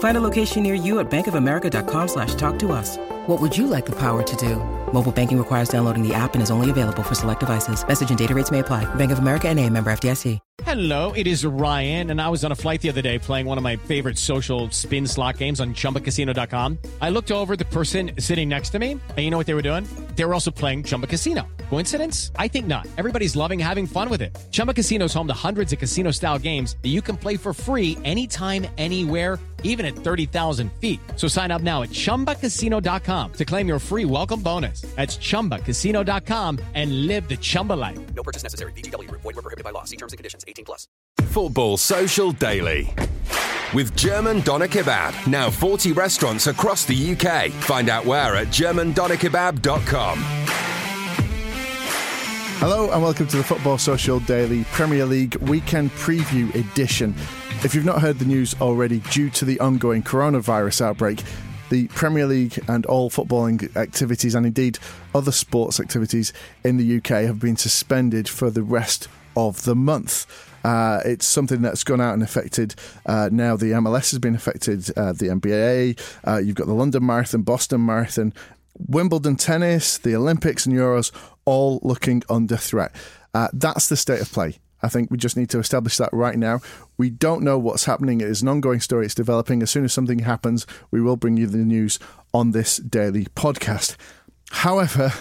Find a location near you at bankofamerica.com slash talk to us. What would you like the power to do? Mobile banking requires downloading the app and is only available for select devices. Message and data rates may apply. Bank of America and a member FDIC. Hello, it is Ryan, and I was on a flight the other day playing one of my favorite social spin slot games on ChumbaCasino.com. I looked over at the person sitting next to me, and you know what they were doing? They were also playing Chumba Casino. Coincidence? I think not. Everybody's loving having fun with it. Chumba Casino is home to hundreds of casino-style games that you can play for free anytime, anywhere even at 30,000 feet. So sign up now at ChumbaCasino.com to claim your free welcome bonus. That's ChumbaCasino.com and live the Chumba life. No purchase necessary. VGW. Void were prohibited by law. See terms and conditions. 18 plus. Football Social Daily. With German Doner Kebab, now 40 restaurants across the UK. Find out where at germandonerkebab.com. Hello and welcome to the Football Social Daily Premier League Weekend Preview Edition. If you've not heard the news already, due to the ongoing coronavirus outbreak, the Premier League and all footballing activities, and indeed other sports activities in the UK, have been suspended for the rest of the month. Uh, it's something that's gone out and affected. Uh, now the MLS has been affected, uh, the NBA, uh, you've got the London Marathon, Boston Marathon, Wimbledon tennis, the Olympics and Euros, all looking under threat. Uh, that's the state of play. I think we just need to establish that right now. We don't know what's happening. It is an ongoing story. It's developing. As soon as something happens, we will bring you the news on this daily podcast. However,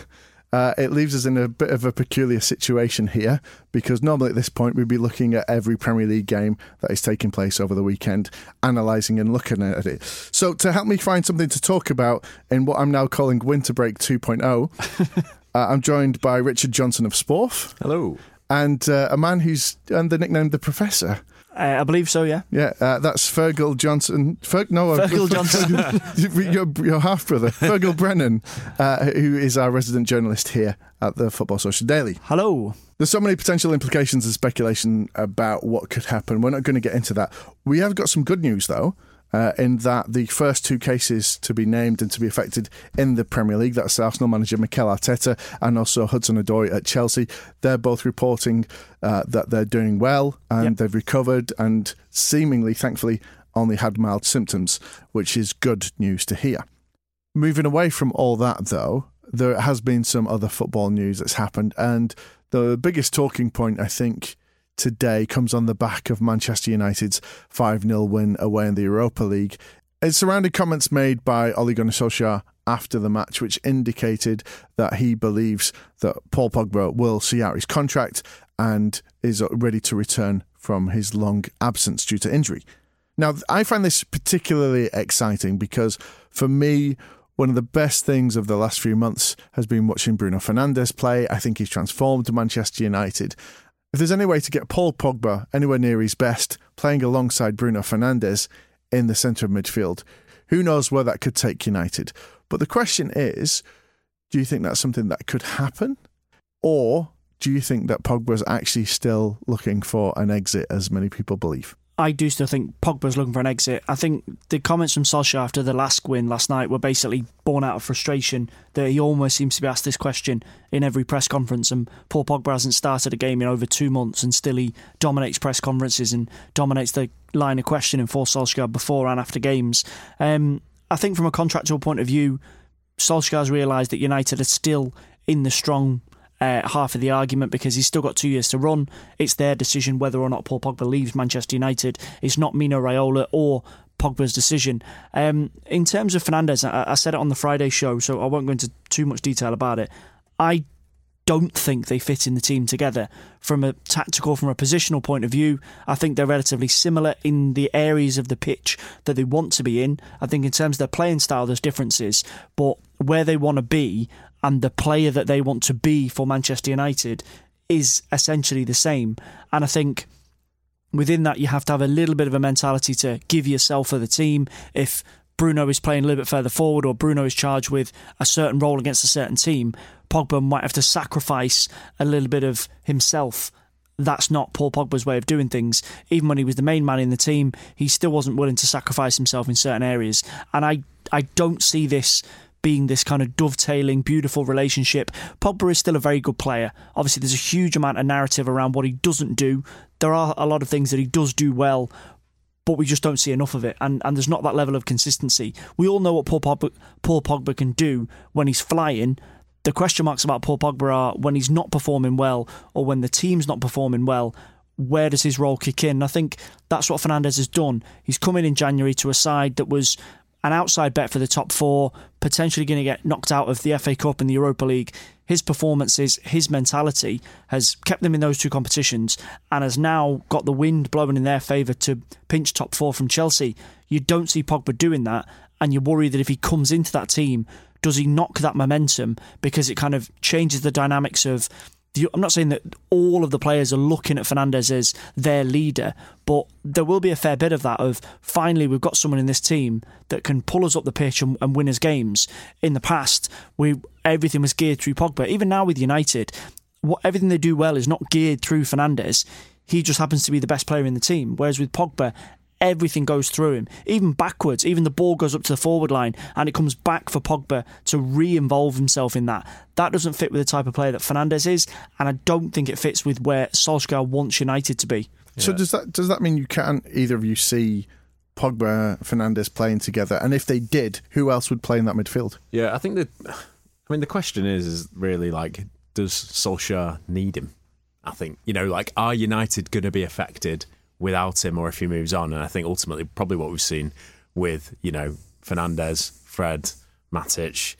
uh, it leaves us in a bit of a peculiar situation here because normally at this point we'd be looking at every Premier League game that is taking place over the weekend, analysing and looking at it. So, to help me find something to talk about in what I'm now calling Winter Break 2.0, uh, I'm joined by Richard Johnson of Sporf. Hello. And uh, a man who's earned the nickname The Professor. Uh, I believe so, yeah. Yeah, uh, that's Fergal Johnson. Ferg, no, Fergal Johnson. your, your half brother, Fergal Brennan, uh, who is our resident journalist here at the Football Social Daily. Hello. There's so many potential implications and speculation about what could happen. We're not going to get into that. We have got some good news, though. Uh, in that the first two cases to be named and to be affected in the Premier League, that's Arsenal manager Mikel Arteta and also Hudson Odoi at Chelsea, they're both reporting uh, that they're doing well and Yep. they've recovered and seemingly, thankfully, only had mild symptoms, which is good news to hear. Moving away from all that, though, there has been some other football news that's happened, and the biggest talking point, I think, today comes on the back of Manchester United's 5 0 win away in the Europa League. It surrounded comments made by Ole Gunnar Solskjaer after the match, which indicated that he believes that Paul Pogba will see out his contract and is ready to return from his long absence due to injury. Now, I find this particularly exciting because for me, one of the best things of the last few months has been watching Bruno Fernandes play. I think he's transformed Manchester United. If there's any way to get Paul Pogba anywhere near his best, playing alongside Bruno Fernandes in the centre of midfield, who knows where that could take United? But the question is do you think that's something that could happen? Or do you think that Pogba's actually still looking for an exit, as many people believe? I do still think Pogba's looking for an exit. I think the comments from Solskjaer after the last win last night were basically born out of frustration that he almost seems to be asked this question in every press conference. And Paul Pogba hasn't started a game in over two months, and still he dominates press conferences and dominates the line of questioning for Solskjaer before and after games. Um, I think from a contractual point of view, Solskjaer's realised that United are still in the strong uh, half of the argument because he's still got two years to run. It's their decision whether or not Paul Pogba leaves Manchester United. It's not Mino Raiola or Pogba's decision. Um, in terms of Fernandes, I, I said it on the Friday show, so I won't go into too much detail about it. I don't think they fit in the team together. From a tactical, from a positional point of view, I think they're relatively similar in the areas of the pitch that they want to be in. I think in terms of their playing style, there's differences, but where they want to be and the player that they want to be for Manchester United is essentially the same. And I think within that, you have to have a little bit of a mentality to give yourself for the team. If Bruno is playing a little bit further forward or Bruno is charged with a certain role against a certain team, Pogba might have to sacrifice a little bit of himself. That's not Paul Pogba's way of doing things. Even when he was the main man in the team, he still wasn't willing to sacrifice himself in certain areas. And I, I don't see this being this kind of dovetailing, beautiful relationship. Pogba is still a very good player. Obviously, there's a huge amount of narrative around what he doesn't do. There are a lot of things that he does do well, but we just don't see enough of it. And, and there's not that level of consistency. We all know what Paul Pogba, Paul Pogba can do when he's flying. The question marks about Paul Pogba are when he's not performing well or when the team's not performing well. Where does his role kick in? I think that's what Fernandes has done. He's come in in January to a side that was an outside bet for the top four, potentially going to get knocked out of the FA Cup and the Europa League. His performances, his mentality has kept them in those two competitions and has now got the wind blowing in their favour to pinch top four from Chelsea. You don't see Pogba doing that, and you worry that if he comes into that team, does he knock that momentum because it kind of changes the dynamics of I'm not saying that all of the players are looking at Fernandes as their leader, but there will be a fair bit of that. Of finally, we've got someone in this team that can pull us up the pitch and, and win us games. In the past, we everything was geared through Pogba. Even now with United, what everything they do well is not geared through Fernandes. He just happens to be the best player in the team. Whereas with Pogba, everything goes through him, even backwards. Even the ball goes up to the forward line and it comes back for Pogba to re involve himself in that. That doesn't fit with the type of player that Fernandes is, and I don't think it fits with where Solskjaer wants United to be. So does that does that mean you can't either of you see Pogba Fernandes playing together? And if they did, who else would play in that midfield? Yeah, I think that. I mean, the question is, is really like, does Solskjaer need him? I think you know, like, are United going to be affected without him or if he moves on. And I think ultimately, probably what we've seen with, you know, Fernandes, Fred, Matic,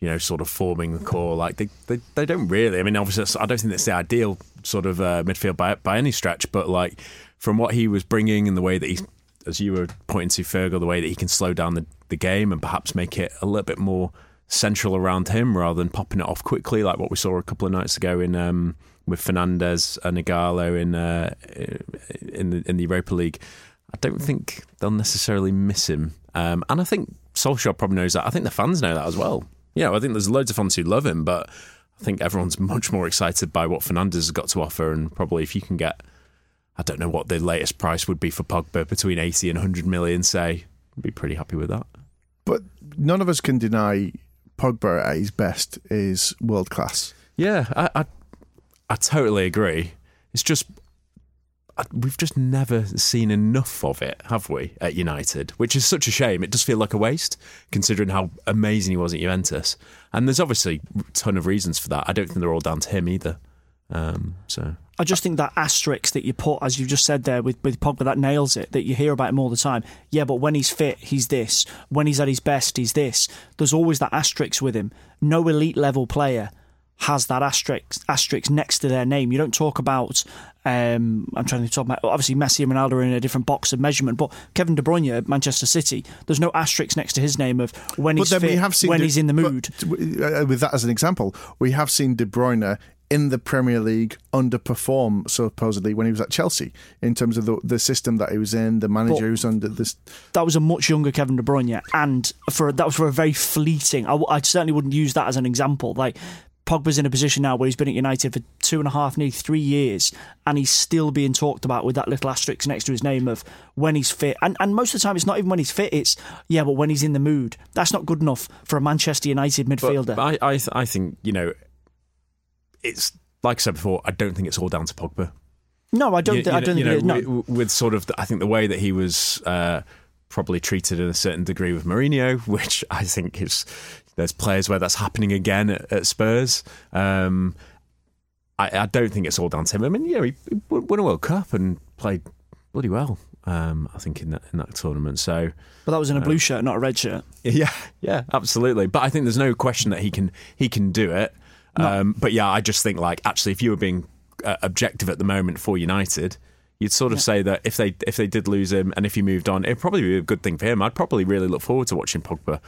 you know, sort of forming the core. Like they, they, they don't really. I mean, obviously, I don't think that's the ideal sort of uh, midfield by by any stretch. But like from what he was bringing and the way that he, as you were pointing to Fergal, the way that he can slow down the, the game and perhaps make it a little bit more central around him rather than popping it off quickly, like what we saw a couple of nights ago in um, with Fernandes and Ighalo in uh, in the in the Europa League. I don't think they'll necessarily miss him, um, and I think Solskjaer probably knows that. I think the fans know that as well. Yeah, I think there's loads of fans who love him, but I think everyone's much more excited by what Fernandes has got to offer, and probably if you can get, I don't know what the latest price would be for Pogba between 80 and 100 million, say, I'd be pretty happy with that. But none of us can deny Pogba at his best is world class. Yeah, I, I, I totally agree. It's just we've just never seen enough of it, have we, at United? Which is such a shame. It does feel like a waste, considering how amazing he was at Juventus. And there's obviously a ton of reasons for that. I don't think they're all down to him either. Um, so I just think that asterisk that you put, as you've just said there with, with Pogba, that nails it. That you hear about him all the time. Yeah, but when he's fit, he's this. When he's at his best, he's this. There's always that asterisk with him. No elite level player has that asterisk asterisk next to their name. You don't talk about. Um, I'm trying to talk about obviously Messi and Ronaldo are in a different box of measurement, but Kevin De Bruyne at Manchester City, there's no asterisk next to his name of when he's fit, when De, he's in the mood. Uh, with that as an example, we have seen De Bruyne in the Premier League underperform supposedly when he was at Chelsea in terms of the, the system that he was in, the manager but who's under this. That was a much younger Kevin De Bruyne, and for that was for a very fleeting. I, I certainly wouldn't use that as an example. Like Pogba's in a position now where he's been at United for two and a half, nearly three years, and he's still being talked about with that little asterisk next to his name of when he's fit. And and most of the time, it's not even when he's fit. It's yeah, but when he's in the mood, that's not good enough for a Manchester United midfielder. But I I, th- I think you know, it's like I said before. I don't think it's all down to Pogba. No, I don't. You, th- I don't think know, no. with, sort of, the, I think the way that he was. Uh, probably treated in a certain degree with Mourinho, which I think is there's players where that's happening again at, at Spurs. Um, I, I, don't think it's all down to him. I mean, yeah, he won a World Cup and played bloody well. Um, I think in that in that tournament. So, but that was in a uh, blue shirt, not a red shirt. Yeah, yeah, absolutely. But I think there's no question that he can he can do it. Um, but yeah, I just think like actually, if you were being uh, objective at the moment for United, you'd sort of say that if they if they did lose him and if he moved on, it'd probably be a good thing for him. I'd probably really look forward to watching Pogba.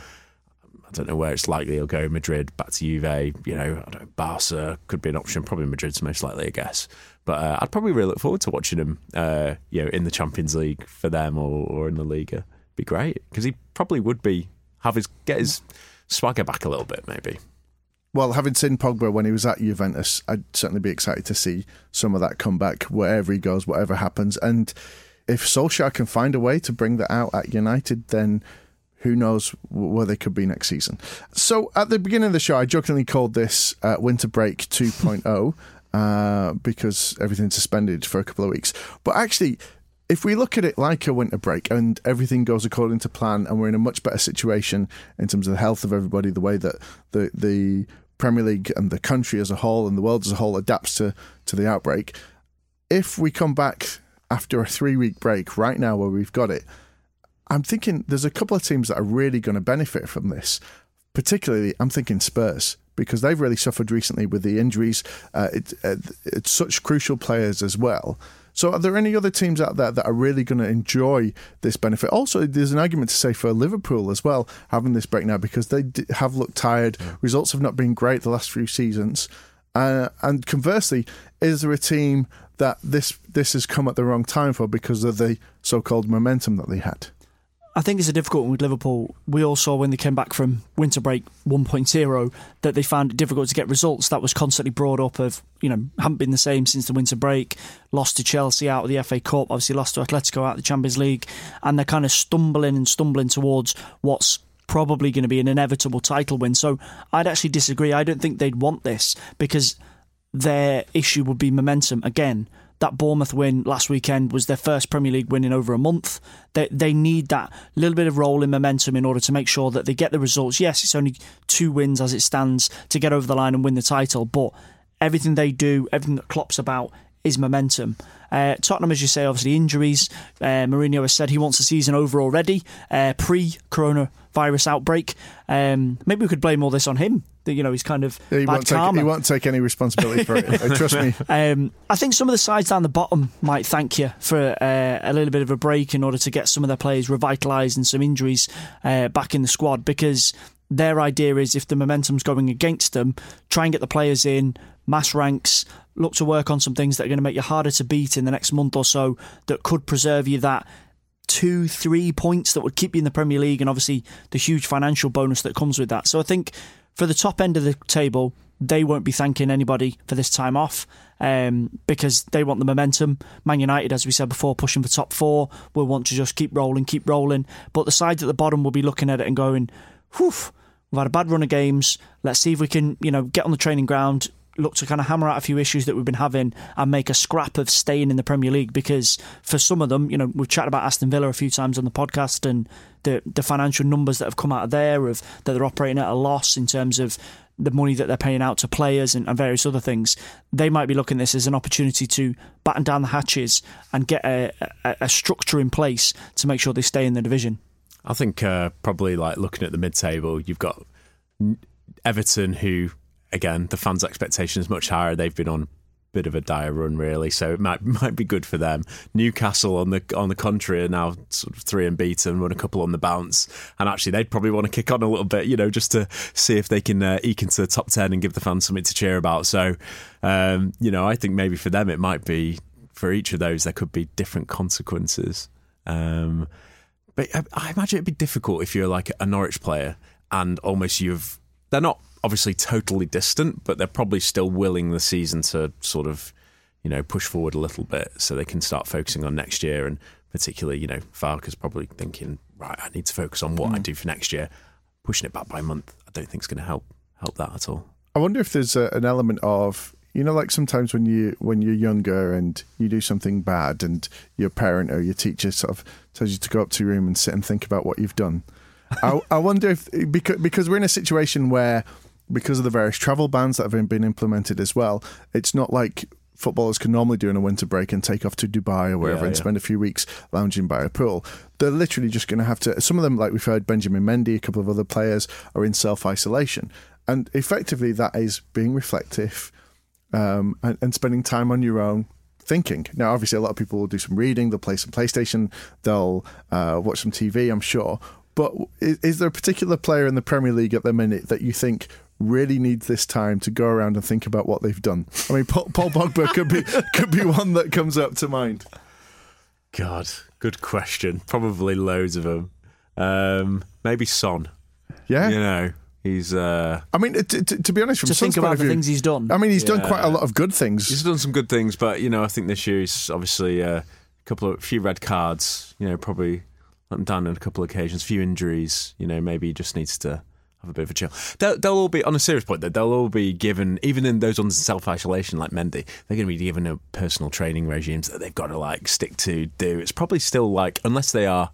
I don't know where it's likely he'll go. Madrid, back to Juve. You know, I don't know, Barca could be an option. Probably Madrid's most likely, I guess. But uh, I'd probably really look forward to watching him. Uh, you know, in the Champions League for them or, or in the Liga. Be great because he probably would be have his get his swagger back a little bit, maybe. Well, having seen Pogba when he was at Juventus, I'd certainly be excited to see some of that come back wherever he goes, whatever happens. And if Solskjaer can find a way to bring that out at United, then who knows where they could be next season. So at the beginning of the show, I jokingly called this uh, Winter Break 2.0 uh, because everything's suspended for a couple of weeks. But actually, if we look at it like a winter break and everything goes according to plan and we're in a much better situation in terms of the health of everybody, the way that the the Premier League and the country as a whole and the world as a whole adapts to, to the outbreak, if we come back after a three week break right now where we've got it, I'm thinking there's a couple of teams that are really going to benefit from this. Particularly, I'm thinking Spurs because they've really suffered recently with the injuries. Uh, it, uh, it's such crucial players as well. So, are there any other teams out there that are really going to enjoy this benefit? Also, there's an argument to say for Liverpool as well, having this break now because they have looked tired. Results have not been great the last few seasons. Uh, and conversely, is there a team that this this has come at the wrong time for because of the so-called momentum that they had? I think it's a difficult one with Liverpool. We all saw when they came back from winter break 1.0 that they found it difficult to get results. That was constantly brought up of, you know, haven't been the same since the winter break, lost to Chelsea out of the FA Cup, obviously lost to Atletico out of the Champions League, and they're kind of stumbling and stumbling towards what's probably going to be an inevitable title win. So I'd actually disagree. I don't think they'd want this because their issue would be momentum again that Bournemouth win last weekend was their first Premier League win in over a month. They they need that little bit of rolling momentum in order to make sure that they get the results. Yes, it's only two wins as it stands to get over the line and win the title, but everything they do, everything that Klopp's about is momentum. Uh, Tottenham, as you say, obviously injuries. Uh, Mourinho has said he wants the season over already, uh, pre coronavirus outbreak. Um, maybe we could blame all this on him. That you know he's kind of he, won't take, he won't take any responsibility for it. Uh, trust me. Um, I think some of the sides down the bottom might thank you for uh, a little bit of a break in order to get some of their players revitalised and some injuries uh, back in the squad because their idea is if the momentum's going against them, try and get the players in, mass ranks, look to work on some things that are going to make you harder to beat in the next month or so that could preserve you that two, three points that would keep you in the Premier League and obviously the huge financial bonus that comes with that. So I think for the top end of the table, they won't be thanking anybody for this time off um, because they want the momentum. Man United, as we said before, pushing for top four, will want to just keep rolling, keep rolling. But the sides at the bottom will be looking at it and going, whew, we've had a bad run of games. Let's see if we can, you know, get on the training ground, look to kind of hammer out a few issues that we've been having and make a scrap of staying in the Premier League because for some of them, you know, we've chatted about Aston Villa a few times on the podcast and the the financial numbers that have come out of there of that they're operating at a loss in terms of the money that they're paying out to players and, and, various other things, they might be looking at this as an opportunity to batten down the hatches and get a, a, a structure in place to make sure they stay in the division. I think uh, probably like looking at the mid-table, you've got Everton, who again, the fans' expectations much higher. They've been on a bit of a dire run, really, so it might might be good for them. Newcastle, on the on the contrary, are now sort of three unbeaten, run a couple on the bounce, and actually they'd probably want to kick on a little bit, you know, just to see if they can uh, eke into the top ten and give the fans something to cheer about. So, um, you know, I think maybe for them it might be for each of those there could be different consequences. Um, but I, I imagine it'd be difficult if you're like a Norwich player and almost you've they're not obviously totally distant, but they're probably still willing the season to sort of, you know, push forward a little bit so they can start focusing on next year. And particularly, you know, is probably thinking, right, I need to focus on what mm. I do for next year. Pushing it back by a month, I don't think is going to help help that at all. I wonder if there's a, an element of you know, like sometimes when you when you're younger and you do something bad, and your parent or your teacher sort of tells you to go up to your room and sit and think about what you've done. I, I wonder if because because we're in a situation where because of the various travel bans that have been implemented as well, it's not like footballers can normally do in a winter break and take off to Dubai or wherever yeah, and yeah. spend a few weeks lounging by a pool. They're literally just going to have to. Some of them, like we've heard, Benjamin Mendy, a couple of other players, are in self isolation. and effectively that is being reflective um, and, and spending time on your own thinking. Now, obviously, a lot of people will do some reading, they'll play some PlayStation, they'll uh, watch some TV, I'm sure. But is, is there a particular player in the Premier League at the minute that you think really needs this time to go around and think about what they've done? I mean, Paul, Paul Pogba could be could be one that comes up to mind. God, good question. Probably loads of them. Um, maybe Son. Yeah, You know, he's uh, I mean, t- t- to be honest, from To think about the view- things he's done. I mean, he's done quite a lot of good things. he's done some good things, but you know, I think this year he's obviously uh, a couple of few red cards. You know, probably let him down on a couple of occasions. Few injuries. You know, maybe he just needs to have a bit of a chill. They'll, they'll all be on a serious point. Though, they'll all be given, even in those on self isolation like Mendy, they're going to be given a personal training regimes that they've got to like stick to. Do it's probably still like unless they are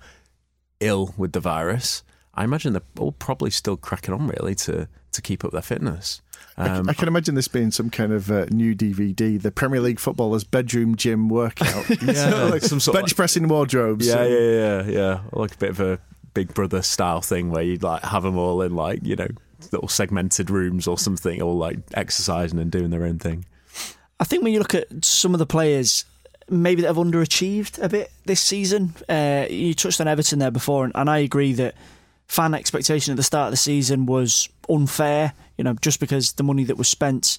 ill with the virus. I imagine they're all probably still cracking on really to to keep up their fitness. Um, I can imagine this being some kind of uh, new DVD, the Premier League footballers' bedroom gym workout. Yeah, like some sort of bench pressing wardrobes. Yeah, yeah, yeah, yeah. Like a bit of a Big Brother style thing where you'd like have them all in like you know little segmented rooms or something, all like exercising and doing their own thing. I think when you look at some of the players, maybe that have underachieved a bit this season. Uh, you touched on Everton there before, and, and I agree that fan expectation at the start of the season was unfair. You know, just because the money that was spent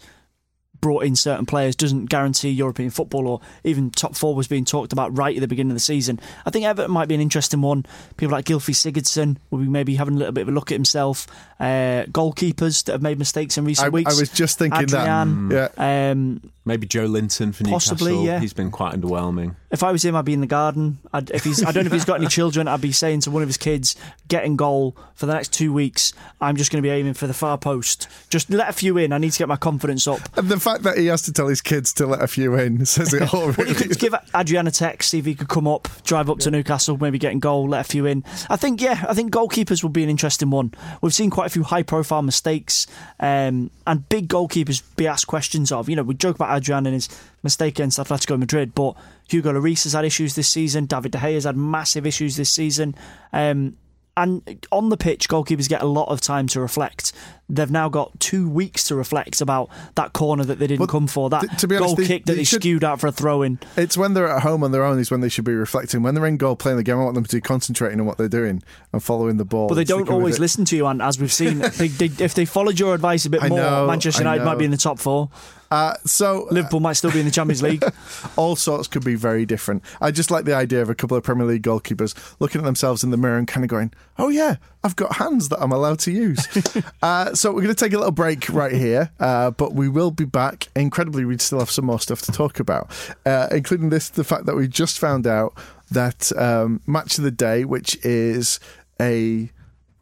brought in certain players doesn't guarantee European football or even top four was being talked about right at the beginning of the season. I think Everton might be an interesting one. People like Gylfi Sigurdsson will be maybe having a little bit of a look at himself. Uh, goalkeepers that have made mistakes in recent I, weeks. I was just thinking Adrian, that. Yeah. Um, Maybe Joe Linton for Possibly, Newcastle. yeah. He's been quite underwhelming. if I was him, I'd be in the garden. I'd, if he's, I don't know if he's got any children. I'd be saying to one of his kids, "Get in goal for the next two weeks. I'm just going to be aiming for the far post. Just let a few in. I need to get my confidence up." And the fact that he has to tell his kids to let a few in says it all. Well, you could give Adrian a text, see if he could come up, drive up to Newcastle, maybe get in goal, let a few in. I think, yeah, I think goalkeepers will be an interesting one. We've seen quite a few high profile mistakes um, and big goalkeepers be asked questions of. You know, we joke about Adrian and his mistake against Atletico Madrid, but Hugo Lloris has had issues this season. David De Gea has had massive issues this season. Um, and on the pitch, goalkeepers get a lot of time to reflect. They've now got two weeks to reflect about that corner that they didn't Well, come for, that t- to be honest, goal they- kick that they they, should- skewed out for a throw in. It's when they're at home on their own is when they should be reflecting. When they're in goal playing the game, I want them to be concentrating on what they're doing and following the ball. But they don't always listen to you, and as we've seen, they, they, if they followed your advice a bit I more, know, Manchester United might be in the top four. Uh, so Liverpool might still be in the Champions League. all sorts could be very different. I just like the idea of a couple of Premier League goalkeepers looking at themselves in the mirror and kind of going, "Oh yeah, I've got hands that I'm allowed to use." uh, so we're going to take a little break right here, uh, but we will be back. Incredibly, we still have some more stuff to talk about, uh, including this: the fact that we just found out that um, match of the day, which is a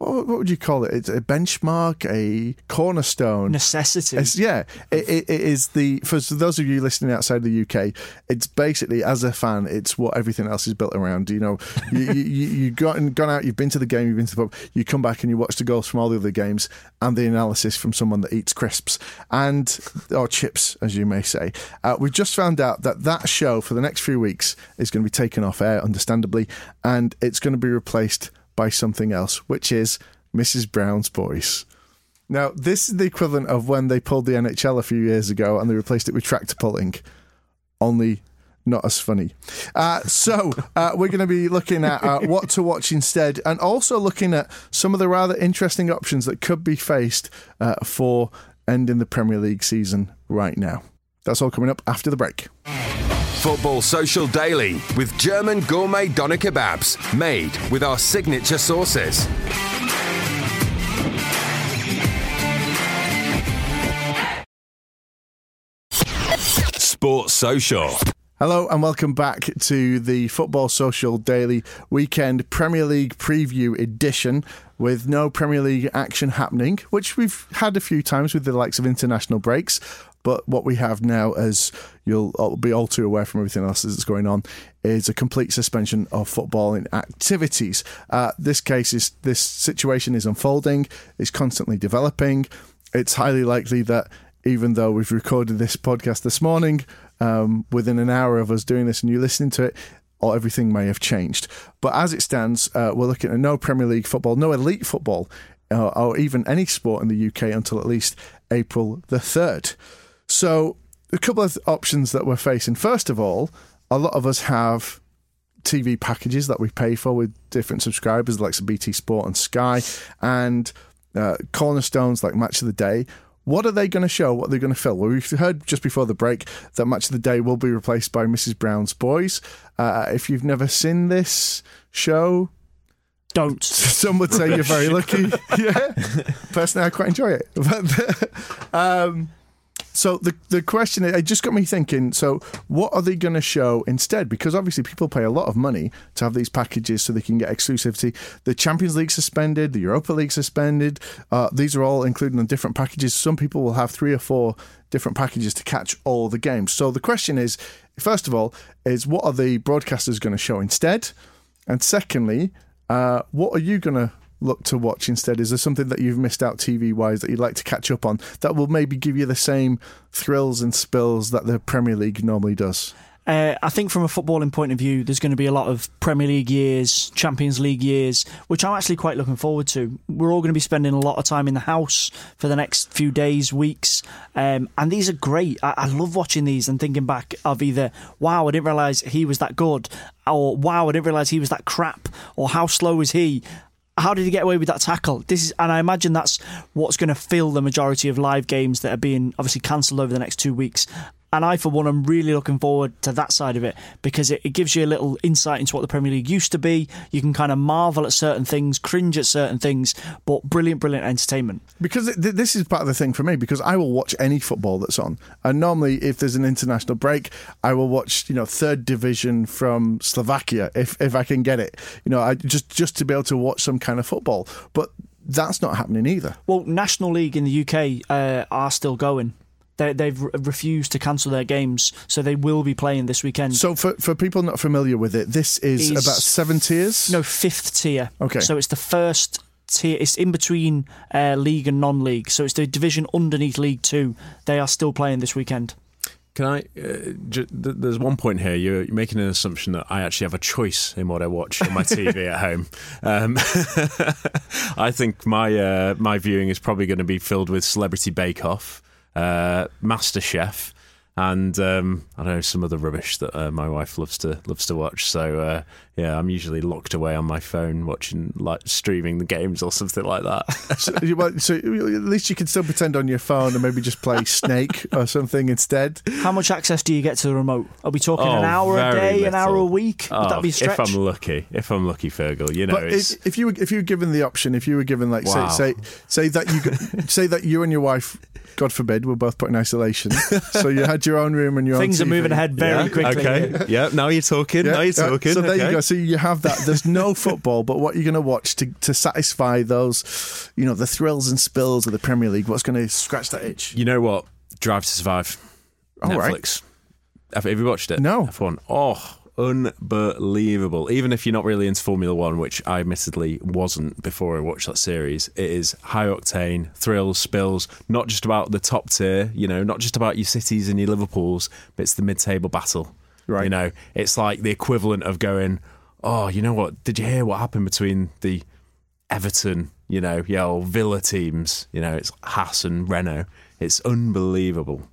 what, what would you call it? It's a benchmark, a cornerstone. Necessity. It's, yeah, it, it, it is the for those of you listening outside the UK. It's basically as a fan, it's what everything else is built around. You know, you you, you you gone gone out, you've been to the game, you've been to the pub, you come back and you watch the goals from all the other games and the analysis from someone that eats crisps and or chips, as you may say. Uh, we've just found out that that show for the next few weeks is going to be taken off air, understandably, and it's going to be replaced by something else, which is Mrs. Brown's Boys. Now, this is the equivalent of when they pulled the NHL a few years ago and they replaced it with tractor pulling, only not as funny. Uh, so, uh, we're going to be looking at uh, what to watch instead and also looking at some of the rather interesting options that could be faced uh, for ending the Premier League season right now. That's all coming up after the break. Football Social Daily with German gourmet doner kebabs made with our signature sauces. Sports Social. Hello and welcome back to the Football Social Daily Weekend Premier League Preview Edition with no Premier League action happening, which we've had a few times with the likes of international breaks. But what we have now, as you'll be all too aware from everything else that's going on, is a complete suspension of footballing activities. Uh, this case is this situation is unfolding, it's constantly developing. It's highly likely that even though we've recorded this podcast this morning, um, within an hour of us doing this and you listening to it, or everything may have changed. But as it stands, uh, we're looking at no Premier League football, no elite football or, or even any sport in the UK until at least April the 3rd. So, a couple of options that we're facing. First of all, a lot of us have TV packages that we pay for with different subscribers, like BT Sport and Sky, and uh, cornerstones like Match of the Day. What are they going to show? What are they going to fill? Well, we heard just before the break that Match of the Day will be replaced by Mrs. Brown's Boys. Uh, if you've never seen this show, Don't. some would say you're very lucky. yeah, personally, I quite enjoy it. But um, so the the question it just got me thinking. So what are they going to show instead? Because obviously people pay a lot of money to have these packages so they can get exclusivity. The Champions League suspended, the Europa League suspended. Uh, these are all included in different packages. Some people will have three or four different packages to catch all the games. So the question is, first of all, is what are the broadcasters going to show instead? And secondly, uh, what are you going to look to watch instead? Is there something that you've missed out TV wise that you'd like to catch up on that will maybe give you the same thrills and spills that the Premier League normally does? Uh, I think from a footballing point of view, there's going to be a lot of Premier League years, Champions League years, which I'm actually quite looking forward to. We're all going to be spending a lot of time in the house for the next few days, weeks, um, and these are great. I, I love watching these and thinking back of either, wow, I didn't realise he was that good, or wow, I didn't realise he was that crap, or how slow is he? How did he get away with that tackle? This is, and I imagine that's what's going to fill the majority of live games that are being obviously cancelled over the next two weeks. And I, for one, am really looking forward to that side of it because it, it gives you a little insight into what the Premier League used to be. You can kind of marvel at certain things, cringe at certain things, but brilliant, brilliant entertainment. Because th- this is part of the thing for me. Because I will watch any football that's on, and normally if there's an international break, I will watch you know third division from Slovakia if if I can get it. You know, I just just to be able to watch some kind of football, but that's not happening either. Well, National League in the UK uh, are still going. They, they've refused to cancel their games, so they will be playing this weekend. So for for people not familiar with it, this is Is- about seven tiers. no, fifth tier. Okay. So it's the first tier. It's in between uh, league and non-league. So it's the division underneath League Two. They are still playing this weekend. Can I? Uh, ju- th- there's one point here. You're you're making an assumption that I actually have a choice in what I watch on my TV at home. Um, I think my uh, my viewing is probably going to be filled with Celebrity Bake Off, uh, Master Chef, and um, I don't know some other rubbish that uh, my wife loves to loves to watch. So uh, yeah, I'm usually locked away on my phone watching like streaming the games or something like that. so, you- well, so at least you can still pretend on your phone and maybe just play Snake or something instead. How much access do you get to the remote? Are we talking Oh, an hour a very day, an hour a little. week? Would Oh, that be a stretch? If I'm lucky, if I'm lucky, Fergal, you know, But it's, if, if you were if you were given the option, if you were given like Wow. say say say that you say that you and your wife, God forbid, we're both put in isolation, so you had your own room and your own. Things are own TV. moving ahead very yeah, quickly. Okay, yeah. Now you're talking. now you're talking. So there okay. you go. So you have that. There's no football, but what you're going to watch to to satisfy those, you know, the thrills and spills of the Premier League. What's going to scratch that itch? You know what? Drive to Survive. All right. Netflix. Have, have you watched it? No. F1. Oh, unbelievable. Even if you're not really into Formula One, which I admittedly wasn't before I watched that series, it is high octane, thrills, spills, not just about the top tier, you know, not just about your cities and your Liverpools, but it's the mid table battle. Right. You know, it's like the equivalent of going, oh, you know what? Did you hear what happened between the Everton, you know, yeah, or Villa teams? You know, it's Haas and Renault. It's unbelievable.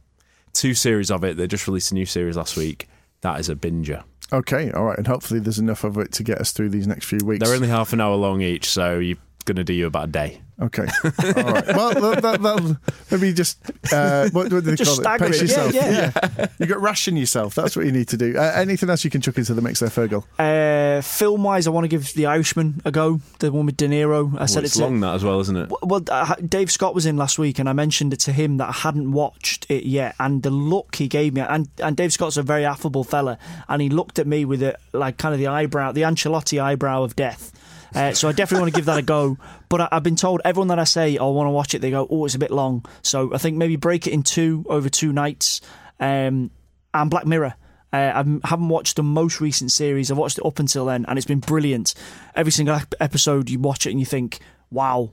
Two series of it. They just released a new series last week. That is a binger. Okay, all right, and hopefully there's enough of it to get us through these next few weeks. They're only half an hour long each, so you're going to do you about a day. Okay. All right. Well, that, that, that'll maybe just uh, what, what do they Just call it? stagger Pace it. Yeah, yourself. yeah. You got ration yourself. That's what you need to do. Uh, anything else you can chuck into the mix there, Fergal? Uh, film wise, I want to give The Irishman a go. The one with De Niro. I Well, said it's it's a- long that as well, isn't it? Well, uh, Dave Scott was in last week, and I mentioned it to him that I hadn't watched it yet, and the look he gave me, and and Dave Scott's a very affable fella, and he looked at me with it like kind of the eyebrow, the Ancelotti eyebrow of death. Uh, so I definitely want to give that a go. But I, I've been told everyone that I say I want to watch it, they go, "Oh, it's a bit long." So I think maybe break it in two over two nights. Um, and Black Mirror. Uh, I haven't watched the most recent series. I've watched it up until then, and it's been brilliant. Every single episode, you watch it and you think, "Wow,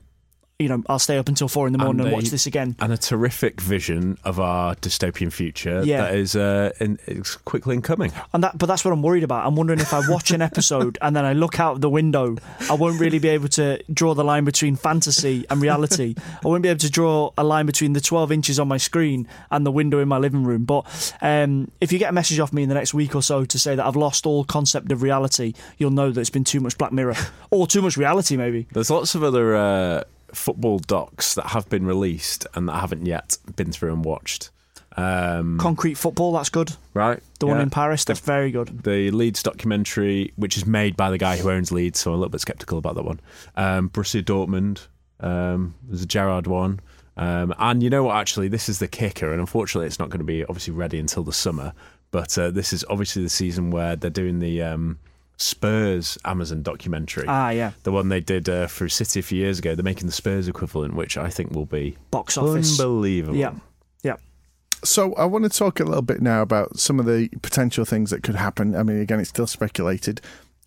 you know, I'll stay up until four in the morning and, a- watch this again. And a terrific vision of our dystopian future Yeah. that is uh, in, it's quickly incoming. And that, but that's what I'm worried about. I'm wondering if I watch an episode and then I look out the window, I won't really be able to draw the line between fantasy and reality. I won't be able to draw a line between the 12 inches on my screen and the window in my living room. But um, if you get a message off me in the next week or so to say that I've lost all concept of reality, you'll know that it's been too much Black Mirror or too much reality, maybe. There's lots of other uh, football docs that have been released and that I haven't yet been through and watched. Um, Concrete football, that's good. right? The one in Paris, that's very good. the Leeds documentary, which is made by the guy who owns Leeds, so I'm a little bit skeptical about that one. Um, Borussia Dortmund, um, there's a Gerrard one. Um, and you know what, actually, this is the kicker, and unfortunately, it's not going to be obviously ready until the summer. But uh, this is obviously the season where they're doing the um, Spurs Amazon documentary. Ah, yeah. The one they did uh, for City a few years ago. They're making the Spurs equivalent, which I think will be Box office. unbelievable. Yeah. Yeah. So I want to talk a little bit now about some of the potential things that could happen. I mean, again, it's still speculated.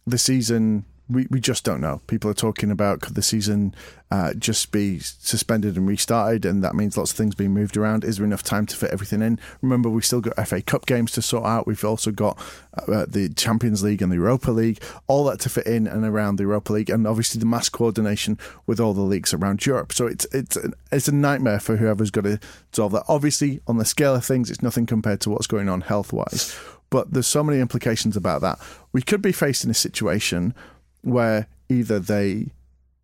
The season, we, we just don't know. People are talking about could the season uh, just be suspended and restarted, and that means lots of things being moved around. Is there enough time to fit everything in? Remember, we've still got FA Cup games to sort out. We've also got uh, the Champions League and the Europa League, all that to fit in and around the Europa League, and obviously the mass coordination with all the leagues around Europe. So it's it's it's a nightmare for whoever's got to solve that. Obviously, on the scale of things, it's nothing compared to what's going on health wise, but there's so many implications about that. We could be faced in a situation where either they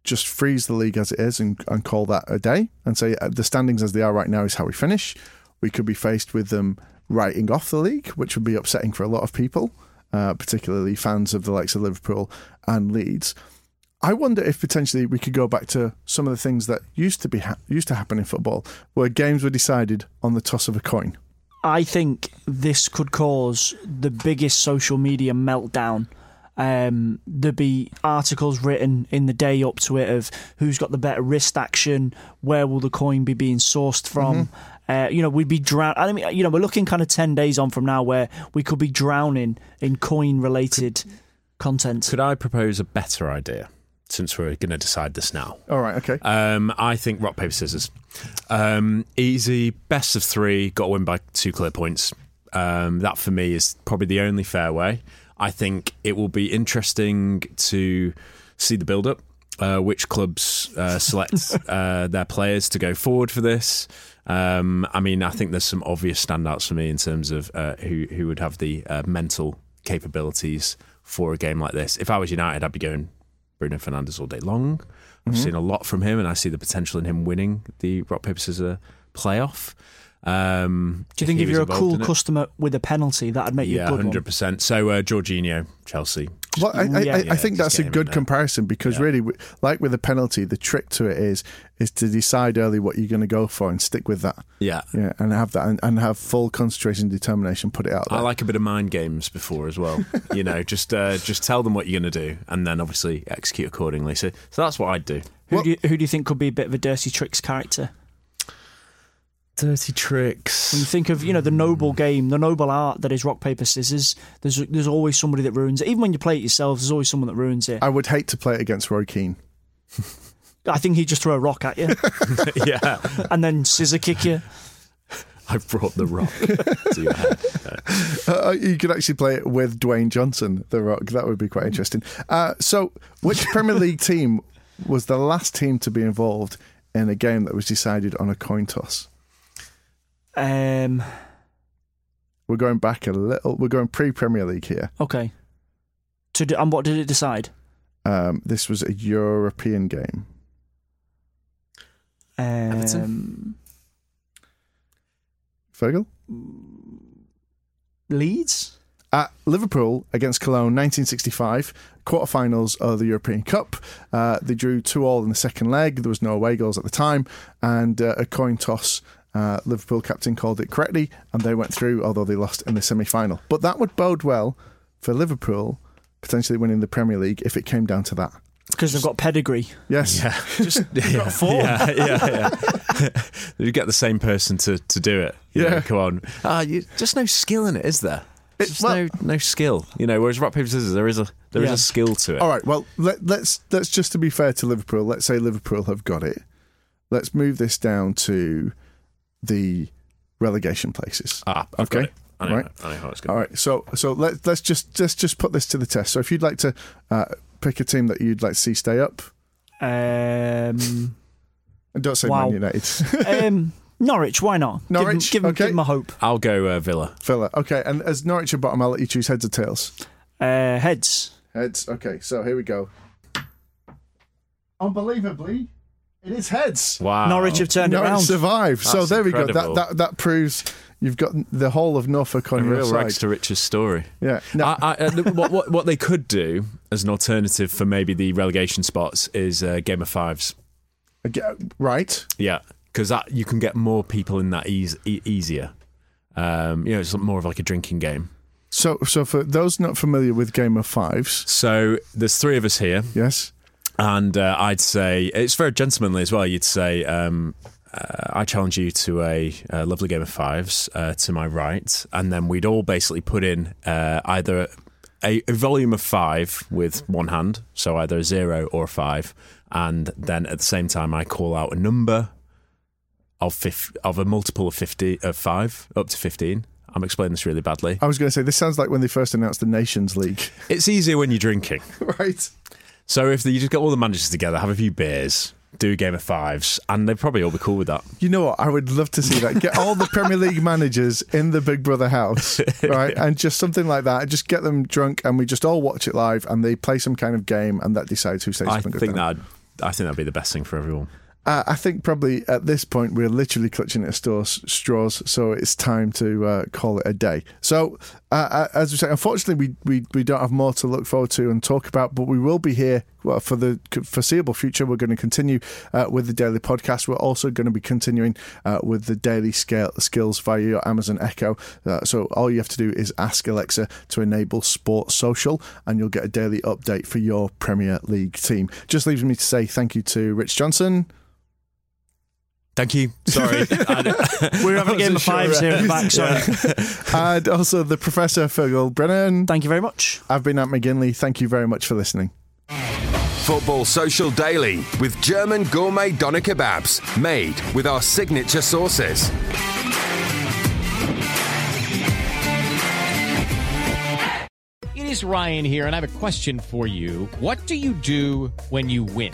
just freeze the league as it is and, and call that a day and say uh, the standings as they are right now is how we finish. We could be faced with them writing off the league, which would be upsetting for a lot of people, uh, particularly fans of the likes of Liverpool and Leeds. I wonder if potentially we could go back to some of the things that used to be ha- used to happen in football, where games were decided on the toss of a coin. I think this could cause the biggest social media meltdown. Um, there'd be articles written in the day up to it of who's got the better wrist action, where will the coin be being sourced from. Uh, you know, we'd be drown. I mean, you know, we're looking kind of ten days on from now where we could be drowning in coin-related content. Could I propose a better idea? Since we're going to decide this now. All right, okay. Um, I think rock paper scissors. Um, easy, best of three. Got to win by two clear points. Um, that for me is probably the only fair way. I think it will be interesting to see the build up. Uh, which clubs uh, select uh, their players to go forward for this? Um, I mean, I think there's some obvious standouts for me in terms of uh, who who would have the uh, mental capabilities for a game like this. If I was United, I'd be going Bruno Fernandes all day long. I've Mm-hmm. seen a lot from him, and I see the potential in him winning the rock paper scissors playoff. Um, Do you think if you're a cool customer with a penalty, that'd make you yeah, a good hundred one? percent. So uh, Jorginho, Chelsea. Well, I, I, Yeah. I, Yeah, I think just that's a good comparison because Yeah. really, like with a penalty, the trick to it is is to decide early what you're going to go for and stick with that. Yeah. Yeah, and have that and, and have full concentration, and determination, put it out there. I like a bit of mind games before as well. you know, just uh, just tell them what you're going to do, and then obviously execute accordingly. So, so that's what I'd do. Who, do you, who do you think could be a bit of a dirty tricks character? Dirty tricks. When you think of you know the noble game, the noble art that is rock paper scissors, there's there's always somebody that ruins it. Even when you play it yourself, there's always someone that ruins it. I would hate to play it against Roy Keane. I think he'd just throw a rock at you yeah, and then scissor kick you. I've brought the rock to your head. Uh, you could actually play it with Dwayne Johnson, The Rock. That would be quite interesting. Uh, so, which Premier League team was the last team to be involved in a game that was decided on a coin toss? Um, We're going back a little. We're going pre-Premier League here. okay. To do, and what did it decide? Um, this was a European game. Um, Fergal? Leeds. At Liverpool against Cologne, 1965, quarterfinals of the European Cup. Uh, they drew two all in the second leg. There was no away goals at the time, and uh, a coin toss. Uh, Liverpool captain called it correctly, and they went through, although they lost in the semi-final. But that would bode well for Liverpool potentially winning the Premier League if it came down to that. Because they've got pedigree. Yes. Yeah, just yeah, four. yeah, yeah, yeah. you get the same person to, to do it. you Yeah. know, come on. Ah, you, just no skill in it, is there? It- Just well- no no skill. You know, whereas rock paper scissors, there is a there is Yeah. a skill to it. All right. Well, let, let's let's just to be fair to Liverpool. Let's say Liverpool have got it. let's move this down to the relegation places. Ah, I've got Okay. it. I know, Right. I know how it's going. All right, so so let let's just let's just put this to the test. So if you'd like to uh, pick a team that you'd like to see stay up, Um, and don't say Wow. Man United, um, Norwich, why not? Norwich, give them, okay. give 'em a hope. I'll go uh, Villa. Villa. Okay, and as Norwich are bottom, I'll let you choose heads or tails. Uh, heads. Heads. Okay, so here we go. Unbelievably, it is heads. Wow. Norwich have turned it Norwich around. survived. so That's there we go. incredible. That that that proves you've got the whole of Norfolk A on your real side. rags to riches story. Yeah. No, I, I, uh, what, what, what they could do as an alternative for maybe the relegation spots is uh, Game of Fives. Aga- right. Yeah, because that you can get more people in that eas- e- easier. Um, you know, it's more of like a drinking game. So so for those not familiar with Game of Fives, So there's three of us here, yes. And uh, I'd say it's very gentlemanly as well. You'd say, um, uh, I challenge you to a, a lovely game of fives uh, to my right, and then we'd all basically put in uh, either a, a volume of five with one hand, so either a zero or a five, and then at the same time I call out a number of fif- of a multiple of fifty of five up to fifteen. I'm explaining this really badly. I was going to say this sounds like when they first announced the Nations League, It's easier when you're drinking. right? So if you just get all the managers together, have a few beers, do a game of fives, and they'd probably all be cool with that. You know what? I would love to see that. Get all the Premier League managers in the Big Brother house, right? And just something like that. Just get them drunk, and we just all watch it live, and they play some kind of game, and that decides who stays I up and goes think that I think that'd be the best thing for everyone. Uh, I think probably at this point we're literally clutching at straws, straws so it's time to uh, call it a day. So, uh, as we say, unfortunately, we, we we don't have more to look forward to and talk about, but we will be here well, for the foreseeable future. We're going to continue uh, with the daily podcast. We're also going to be continuing uh, with the daily scale skills via your Amazon Echo. Uh, so all you have to do is ask Alexa to enable Sports Social, and you'll get a daily update for your Premier League team. Just leaves me to say thank you to Rich Johnson. Thank you. Sorry. We're having a game of fives here at the back. Sorry. and also the Professor Fergal Brennan. Thank you very much. I've been at McGinley. Thank you very much for listening. Football Social Daily with German gourmet doner kebabs made with our signature sauces. It is Ryan here, and I have a question for you. What do you do when you win?